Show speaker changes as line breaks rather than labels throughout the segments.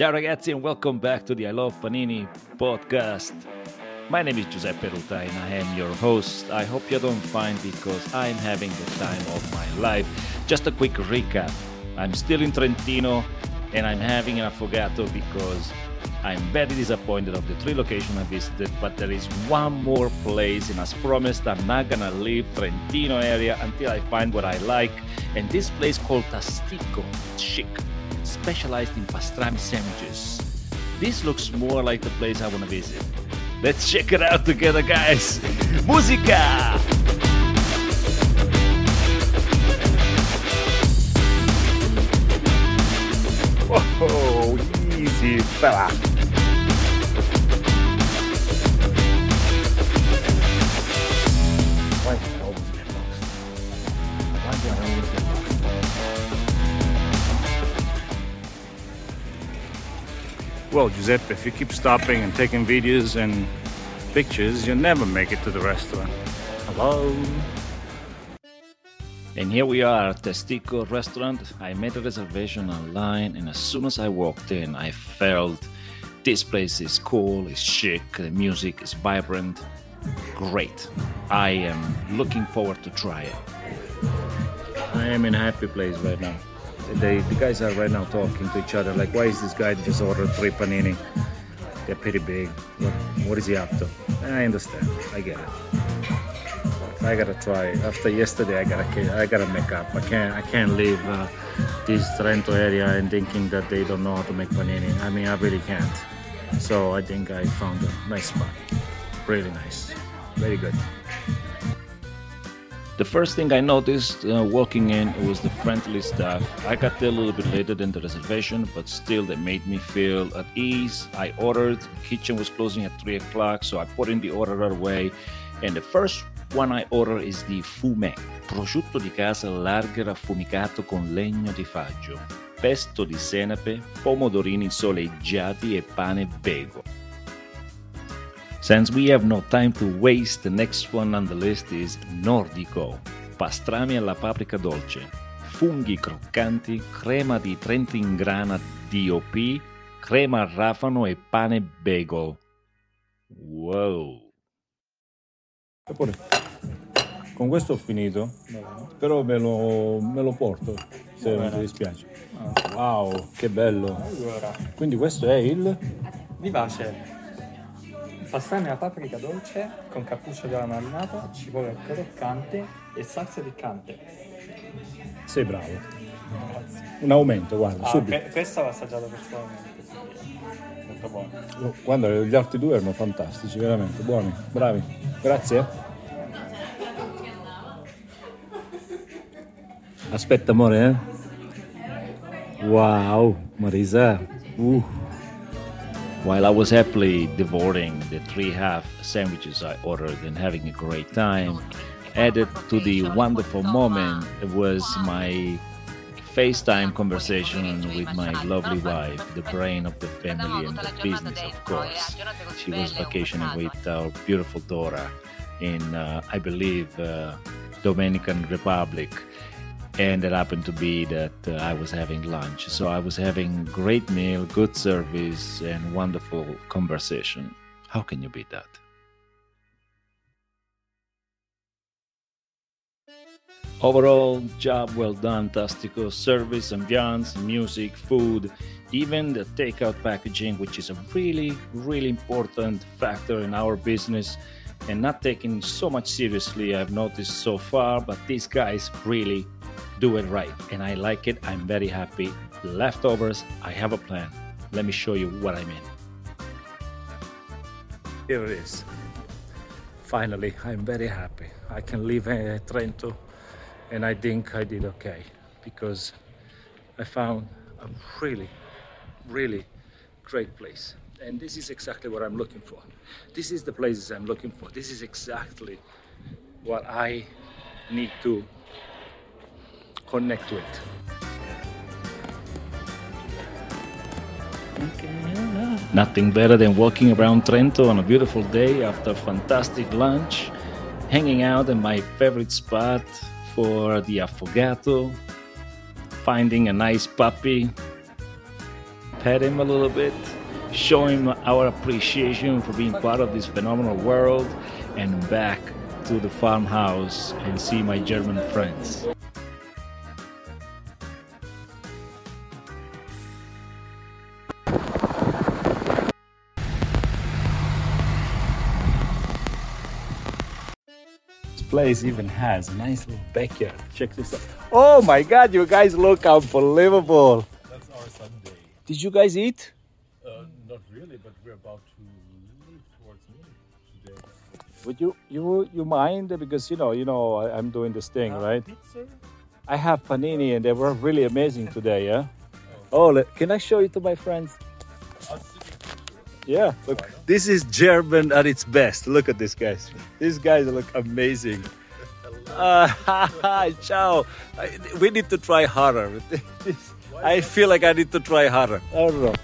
Ciao ragazzi and welcome back to the I Love Panini podcast. My name is Giuseppe Ruta and I am your host. I hope you don't find because I'm having the time of my life. Just a quick recap. I'm still in Trentino and I'm having an affogato because I'm very disappointed of the three locations I visited, but there is one more place, and as promised, I'm not gonna leave Trentino area until I find what I like. And this place called Tastiko, it's chic, specialized in pastrami sandwiches. This looks more like the place I wanna visit. Let's check it out together, guys. Musica! Oh, easy fella. Well, Giuseppe, if you keep stopping and taking videos and pictures, you'll never make it to the restaurant. Hello? And here we are at Tastiko restaurant. I made a reservation online, and as soon as I walked in, I felt this place is cool, it's chic, the music is vibrant. Great. I am looking forward to try it. I am in a happy place right now. They, the guys are right now talking to each other like, why is this guy just ordered three panini? They're pretty big. What, what is he up to? I understand. I get it. I gotta try. After yesterday, I gotta I gotta make up. I can't I can't leave uh, this Trento area and thinking that they don't know how to make panini. I mean, I really can't. So I think I found a nice spot. Really nice. Very good. The first thing I noticed uh, walking in was the friendly staff. I got there a little bit later than the reservation, but still they made me feel at ease. I ordered. The kitchen was closing at three o'clock, so I put in the order right away. And the first one I order is the fume, prosciutto di casa largo affumicato con legno di faggio, pesto di senape, pomodorini soleggiati e pane bagel. Since we have no time to waste, the next one on the list is Nordico, pastrami alla paprika dolce, funghi croccanti, crema di Trento in grana DOP, crema al rafano e pane bagel. Wow! Eppure, con questo ho finito, però me lo, me lo porto se non ti dispiace. Wow, che bello!
Allora,
Quindi questo è il...
vivace. Pastrami alla paprika dolce con cappuccio di alla marinata, cipolla croccante e salsa piccante.
Sei bravo.
Grazie.
Un aumento, guarda,
Ah,
subito.
que- questo l'ho assaggiato personalmente, quindi molto buono.
Oh, Guarda, gli altri due erano fantastici, veramente, buoni, bravi. Grazie. Aspetta, amore, eh? Wow, Marisa. Uh. While I was happily devouring the three half sandwiches I ordered and having a great time, added to the wonderful moment was my FaceTime conversation with my lovely wife, the brain of the family and the business, of course. She was vacationing with our beautiful daughter in, uh, I believe, uh, Dominican Republic. And it happened to be that uh, I was having lunch. So I was having great meal, good service, and wonderful conversation. How can you beat that? Overall, job well done, Tastiko. Service, ambiance, music, food, even the takeout packaging, which is a really, really important factor in our business and not taken so much seriously, I've noticed so far. But these guys really do it right, and I like it. I'm very happy. Leftovers, I have a plan. Let me show you what I mean. Here it is. Finally, I'm very happy. I can leave uh, Trento, and I think I did okay because I found a really, really great place. And this is exactly what I'm looking for. This is the places I'm looking for. This is exactly what I need to connect with. Nothing better than walking around Trento on a beautiful day after a fantastic lunch, hanging out in my favorite spot for the affogato, finding a nice puppy, pet him a little bit, show him our appreciation for being part of this phenomenal world, and back to the farmhouse and see my German friends. Place even has a nice little backyard. Check this out. Oh my god, you guys look unbelievable.
That's our Sunday.
Did you guys eat?
Uh, not really, but we're about to leave towards Munich today.
Would you you you mind because you know you know I, I'm doing this thing right?
Pizza?
I have panini and they were really amazing today. Yeah. Oh, le- can I show you to my friends? Yeah. Look, this is German at its best. Look at this guys. These guys look amazing. Uh, ciao. I, we need to try harder. I feel like I need to try harder. I don't know.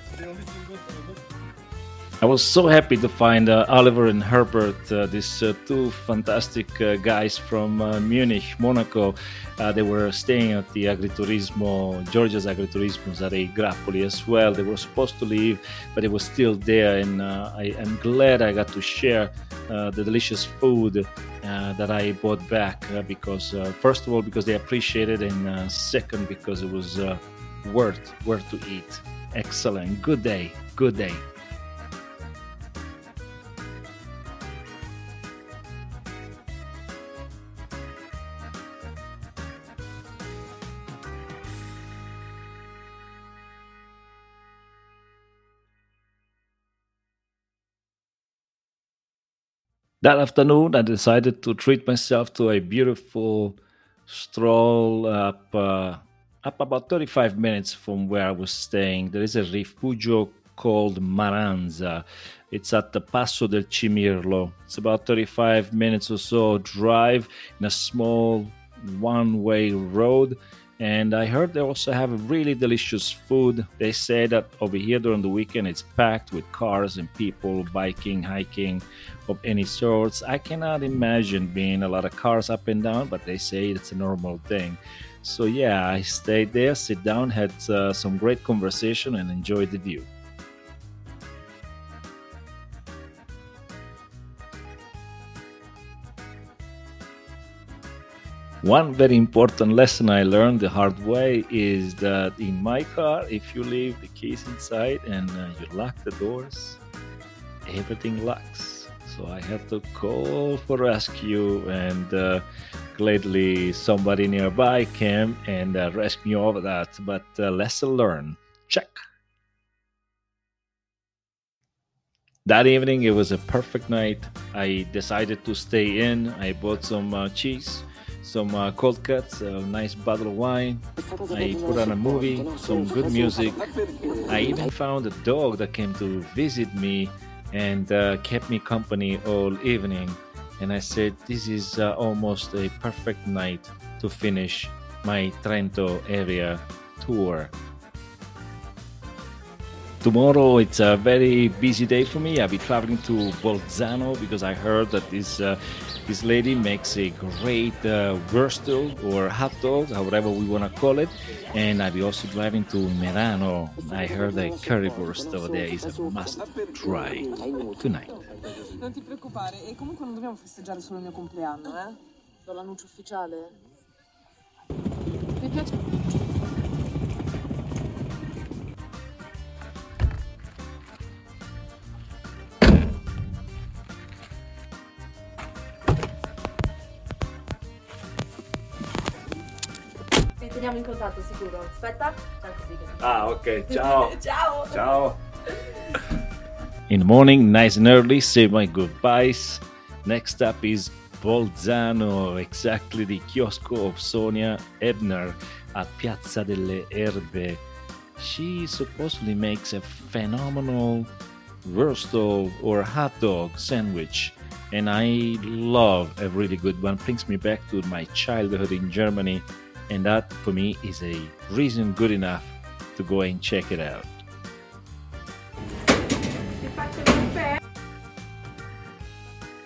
I
was so happy to find uh, Oliver and Herbert, uh, these uh, two fantastic uh, guys from uh, Munich, Monaco. Uh, they were staying at the Agriturismo, Georgia's Agriturismo at Grappoli as well. They were supposed to leave, but it was still there, and I am glad I got to share the delicious food that I brought back because, first of all, because they appreciated, it, and second, because it was worth worth to eat. Excellent. Good day. Good day. That afternoon, I decided to treat myself to a beautiful stroll up uh, up about 35 minutes from where I was staying. There is a rifugio called Maranza. It's at the Passo del Cimirlo. It's about 35 minutes or so drive in a small one-way road. And I heard they also have really delicious food. They say that over here during the weekend it's packed with cars and people biking, hiking of any sorts. I cannot imagine being a lot of cars up and down, but they say it's a normal thing. So yeah, I stayed there, sit down, had uh, some great conversation, and enjoyed the view. One very important lesson I learned the hard way is that in my car, if you leave the keys inside and uh, you lock the doors, everything locks. So I had to call for rescue, and uh, gladly somebody nearby came and uh, rescued me over that. But uh, lesson learned. Check. That evening, it was a perfect night. I decided to stay in. I bought some uh, cheese, some uh, cold cuts, a nice bottle of wine. I put on a movie, some good music. I even found a dog that came to visit me and uh, kept me company all evening. And I said, This is uh, almost a perfect night to finish my Trento area tour. Tomorrow it's a very busy day for me. I'll be traveling to Bolzano because I heard that this uh, this lady makes a great uh, wurstel or hot dog, however we want to call it. And I'll be also driving to Merano. I heard a currywurst over there is a must try tonight.
Non ti preoccupare, e comunque non dobbiamo festeggiare solo il mio compleanno, eh? Do l'annuncio ufficiale. Mi piace.
Ci in contatto sicuro. Aspetta. Ciao così che-
Ah, ok, ciao.
Ciao.
Ciao. In the morning, nice and early, say my goodbyes. Next up is Bolzano, exactly the chiosco of Sonia Ebner at Piazza delle Erbe. She supposedly makes a phenomenal wurstel or hot dog sandwich, and I love a really good one. Brings me back to my childhood in Germany, and that for me is a reason good enough to go and check it out.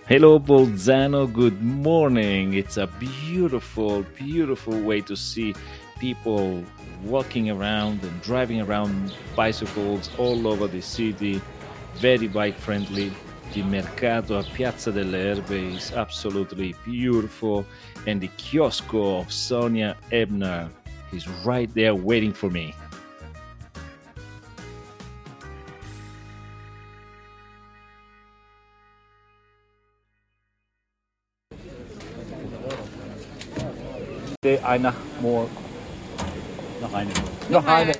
Hello, Bolzano. Good morning. It's a beautiful, beautiful way to see people walking around and driving around bicycles all over the city, very bike friendly. The mercato a Piazza delle Erbe is absolutely beautiful, and the kiosco of Sonia Ebner is right there waiting for me. Einer more. Noch eine. Noch eine.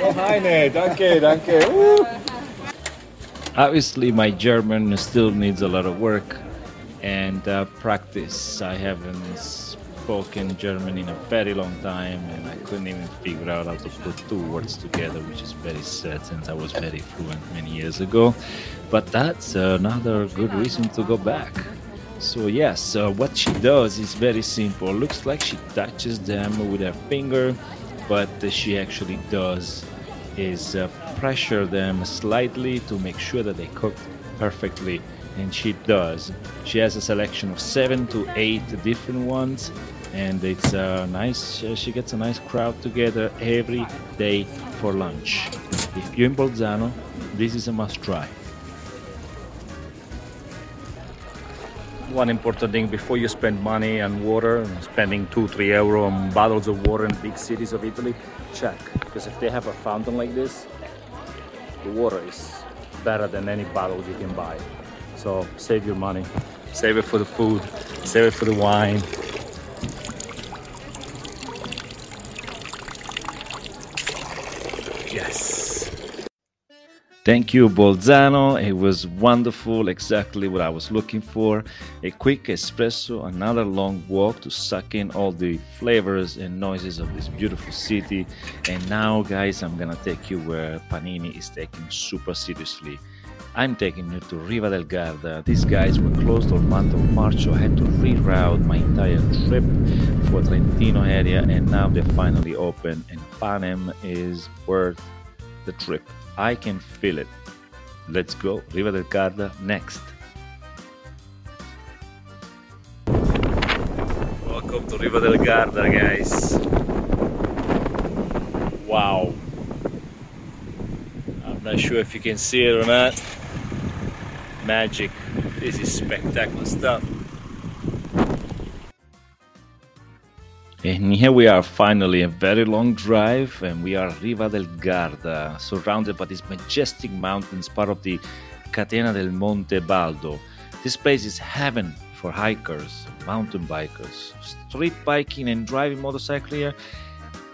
Noch eine. Danke, danke. Obviously, my German still needs a lot of work and uh, practice. I haven't spoken German in a very long time, and I couldn't even figure out how to put two words together, which is very sad since I was very fluent many years ago. But that's another good reason to go back. So yes, uh, what she does is very simple. Looks like she touches them with her finger, but she actually does is uh, pressure them slightly to make sure that they cook perfectly, and she does. She has a selection of seven to eight different ones, and it's a nice. Uh, she gets a nice crowd together every day for lunch. If you're in Bolzano, this is a must try. One important thing before you spend money on water, spending two, three euro on bottles of water in big cities of Italy, check. Because if they have a fountain like this, the water is better than any bottle you can buy. So save your money, save it for the food, save it for the wine. Yes. Thank you, Bolzano. It was wonderful, exactly what I was looking for. A quick espresso, another long walk to suck in all the flavors and noises of this beautiful city. And now, guys, I'm gonna take you where Panini is taken super seriously. I'm taking you to Riva del Garda. These guys were closed all month of March, so I had to reroute my entire trip for Trentino area, and now they're finally open. And Panem is worth the trip. I can feel it. Let's go, Riva del Garda next. Welcome to Riva del Garda, guys. Wow. I'm not sure if you can see it or not. Magic. This is spectacular stuff. And here we are finally a very long drive and we are Riva del Garda, surrounded by these majestic mountains, part of the Catena del Monte Baldo. This place is heaven for hikers, mountain bikers. Street biking and driving motorcycle here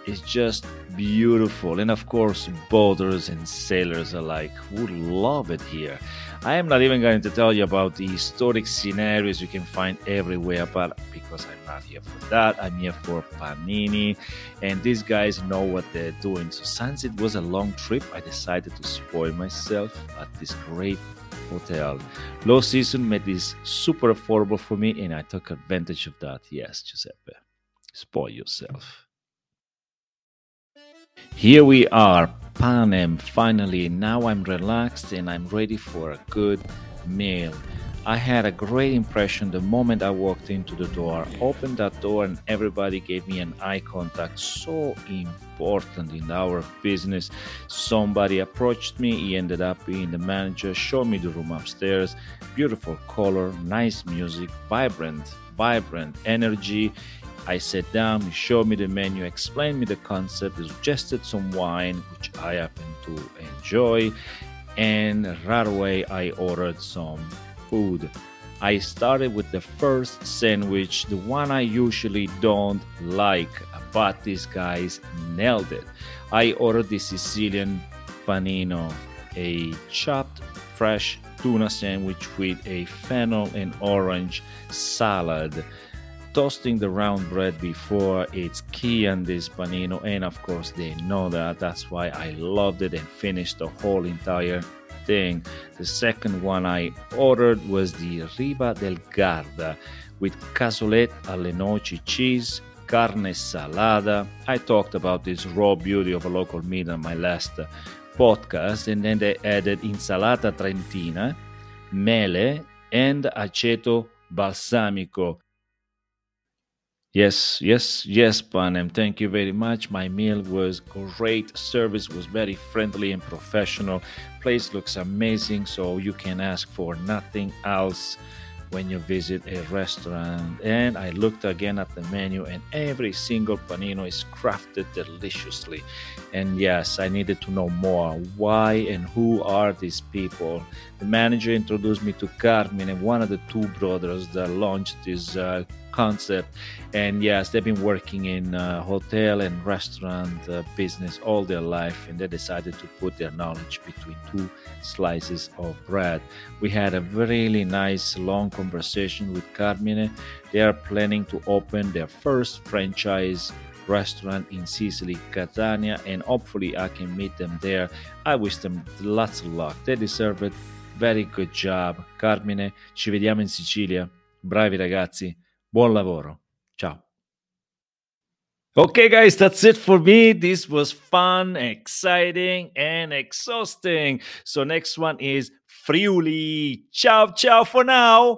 is just beautiful. And of course, boaters and sailors alike would love it here. I am not even going to tell you about the historic scenarios you can find everywhere, but because I'm not here for that, I'm here for Panini, and these guys know what they're doing. So, since it was a long trip, I decided to spoil myself at this great hotel. Low season made this super affordable for me, and I took advantage of that. Yes, Giuseppe, spoil yourself. Here we are, Panem. Finally, now I'm relaxed and I'm ready for a good meal. I had a great impression the moment I walked into the door. Opened that door and everybody gave me an eye contact. So important in our business. Somebody approached me, he ended up being the manager, showed me the room upstairs. Beautiful color, nice music, vibrant, vibrant energy. I sat down, he showed me the menu, explained me the concept, he suggested some wine, which I happen to enjoy, and right away I ordered some food. I started with the first sandwich, the one I usually don't like, but these guys nailed it. I ordered the Sicilian panino, a chopped fresh tuna sandwich with a fennel and orange salad toasting the round bread before it's key on this panino and of course they know that. That's why i loved it and finished the whole entire thing. The second one i ordered was the riva del garda with casolet alle noci cheese carne salada. I talked about this raw beauty of a local meat on my last podcast and then they added insalata trentina mele and aceto balsamico Yes, yes, yes, Panem. Thank you very much. My meal was great. Service was very friendly and professional. Place looks amazing, so you can ask for nothing else when you visit a restaurant. And I looked again at the menu, and every single panino is crafted deliciously. And yes, I needed to know more. Why and who are these people? The manager introduced me to Carmine, one of the two brothers that launched this uh, concept. And yes, they've been working in uh, hotel and restaurant uh, business all their life, and they decided to put their knowledge between two slices of bread. We had a really nice long conversation with Carmine. They are planning to open their first franchise restaurant in Sicily, Catania, and hopefully I can meet them there. I wish them lots of luck. They deserve it. Very good job. Carmine, ci vediamo in Sicilia. Bravi ragazzi. Buon lavoro. Ciao. Okay, guys, that's it for me. This was fun, exciting, and exhausting. So, next one is Friuli. Ciao, ciao for now.